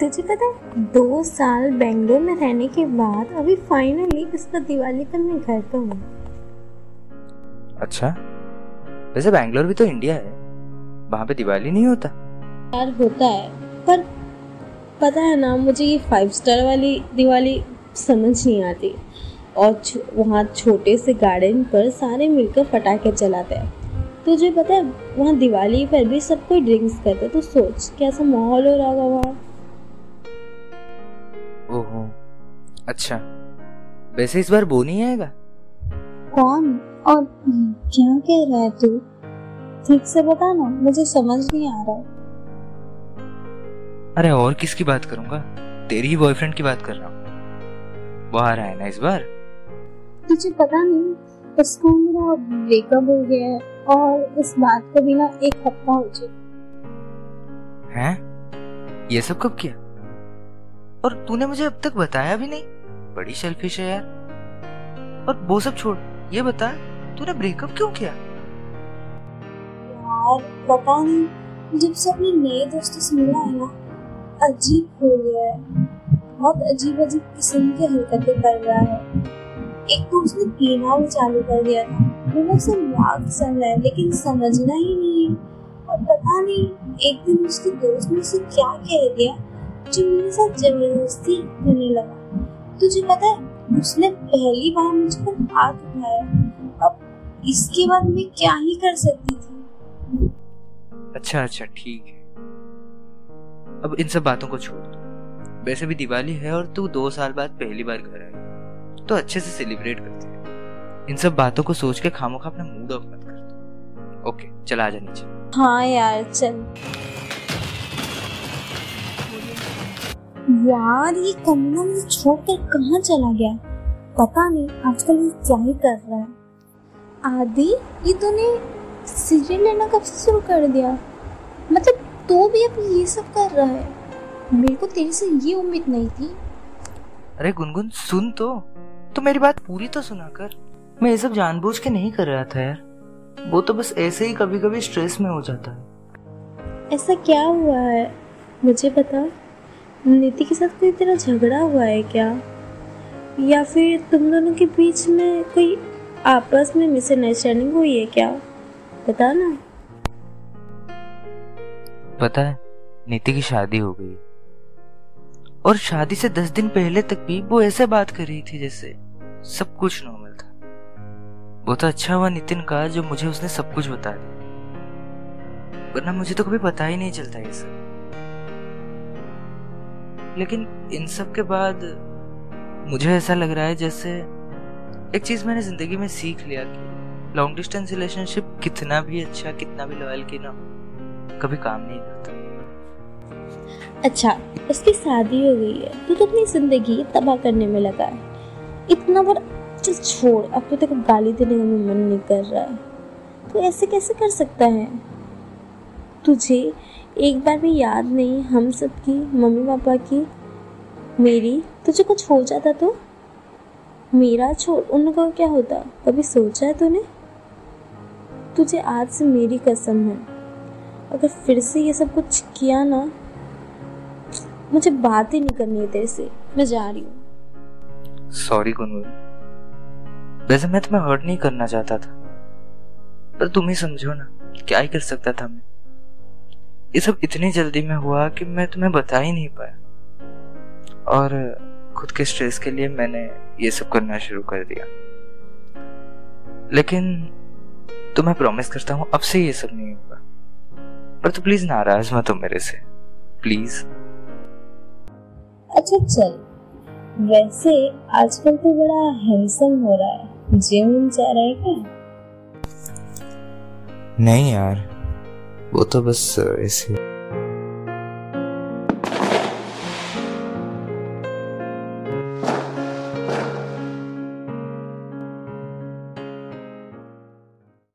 तुझे पता है दो साल बेंगलोर में रहने के बाद अभी फाइनली इस पर दिवाली पर मैं घर पर हूँ। अच्छा? वैसे बेंगलोर भी तो इंडिया है। वहाँ पे दिवाली नहीं होता? यार होता है पर पता है ना मुझे ये फाइव स्टार वाली दिवाली समझ नहीं आती। और वहाँ छोटे से गार्डन पर सारे मिलकर पटाखे चलाते हैं। तुझे पता है वहाँ दिवाली पर भी सब कोई ड्रिंक्स करते तो सोच कैसा माहौल हो रहा होगा वहाँ? ओहो अच्छा। वैसे इस बार वो नहीं आएगा? कौन? और क्या कह रहा है तू? ठीक से बता ना मुझे समझ नहीं आ रहा। अरे और किसकी बात करूँगा? तेरी ही बॉयफ्रेंड की बात कर रहा हूँ। वो आ रहा है ना इस बार? तुझे पता नहीं उसको मेरा ब्रेकअप हो गया है। और इस बात को भी ना एक हफ़्ता हो चुका हैं? ये सब कब किया? और तूने मुझे अब तक बताया भी नहीं। बड़ी सेल्फिश है यार। और वो सब छोड़ ये बता तूने ब्रेकअप क्यों किया? यार पता नहीं जब से अपने नए दोस्तों से मिला है ना अजीब हो गया है। बहुत अजीब अजीब किस्म की हरकतें कर रहा है। एक तो उसने पीना भी चालू कर दिया था। उसे मज़ाक चल रहा है, लेकिन समझना ही नहीं है। और पता नहीं, एक दिन उसके दोस्त ने उसे क्या कह दिया जो मेरे साथ ज़बरदस्ती करने लगा। तुझे पता है, उसने पहली बार मुझ पर हाथ उठाया। अब इसके बाद मैं क्या ही कर सकती थी? अच्छा अच्छा ठीक है। अब इन सब बातों को छोड़ दो। वैसे भी दिवाली है और तू दो साल बाद पहली बार घर आई तो अच्छे से सेलिब्रेट करते इन सब बातों को सोच के खामोखा अपना मूड ऑफ़ मत कर ओके चल आ जा नीचे। हाँ यार चल। यार ये कमीना मुझे छोड़कर कहाँ चला गया? पता नहीं आजकल ये क्या ही कर रहा है। आदि ये तूने सीरियल लेना कब से शुरू कर दिया? मतलब तू भी अब ये सब कर रहा है। मेरे को तेरे से ये उम्मीद नहीं थी। अरे गुनगुन सुन तो। तो मेरी बात पूरी तो सुना कर। मैं ये सब जानबूझ के नहीं कर रहा था यार। वो तो बस ऐसे ही कभी कभी स्ट्रेस में हो जाता है। ऐसा क्या हुआ है? मुझे बता नीति के साथ कोई तेरा झगड़ा हुआ है क्या? या फिर तुम दोनों के बीच में कोई आपस में मिसअंडरस्टैंडिंग हुई है क्या? बता ना। पता है नीति की शादी हो गई। और शादी से दस दिन पहले तक भी वो ऐसे बात कर रही थी जैसे सब कुछ नॉर्मल वो तो अच्छा हुआ नितिन का, जो मुझे उसने सब कुछ बता दिया। वरना मुझे तो कभी पता ही नहीं चलता ये सब। लेकिन इन सब के बाद मुझे ऐसा लग रहा है जैसे एक चीज़ मैंने ज़िंदगी में सीख लिया कि लॉन्ग डिस्टेंस रिलेशनशिप कितना भी अच्छा कितना भी लॉयल की ना कभी काम नहीं करता। अच्छा उसकी शादी हो गई है, तू तो अपनी ज़िंदगी तबाह करने में लगा है? इतना बार चल छोड़, अब तो तेरे को गाली देने का मन नहीं कर रहा है। तू ऐसे कैसे कर सकता है? तुझे एक बार भी याद नहीं हम सब की, मम्मी पापा की, मेरी, तुझे कुछ हो जाता तो? मेरा छोड़ उन लोगों का क्या होता? कभी सोचा है तूने? तुझे आज से मेरी कसम है। अगर फिर से ये सब कुछ किया ना, मुझे बात ही नहीं करनी है तेरे से। मैं जा रही हूँ। सॉरी गुनगुन वैसे मैं तुम्हें हर्ट नहीं करना चाहता था। पर तुम ही समझो ना, क्या ही कर सकता था मैं। ये सब इतनी जल्दी में हुआ कि मैं तुम्हें बता ही नहीं पाया। और खुद के स्ट्रेस के लिए मैंने ये सब करना शुरू कर दिया। लेकिन तो मैं प्रॉमिस करता हूँ, अब से ये सब नहीं होगा। पर तू प्लीज़ नाराज़ मत हो मेरे से। प्लीज़ अच्छा चल, वैसे आजकल तो बड़ा हैंडसम हो रहा है। जिम जा रहा क्या नहीं यार वो तो बस ऐसे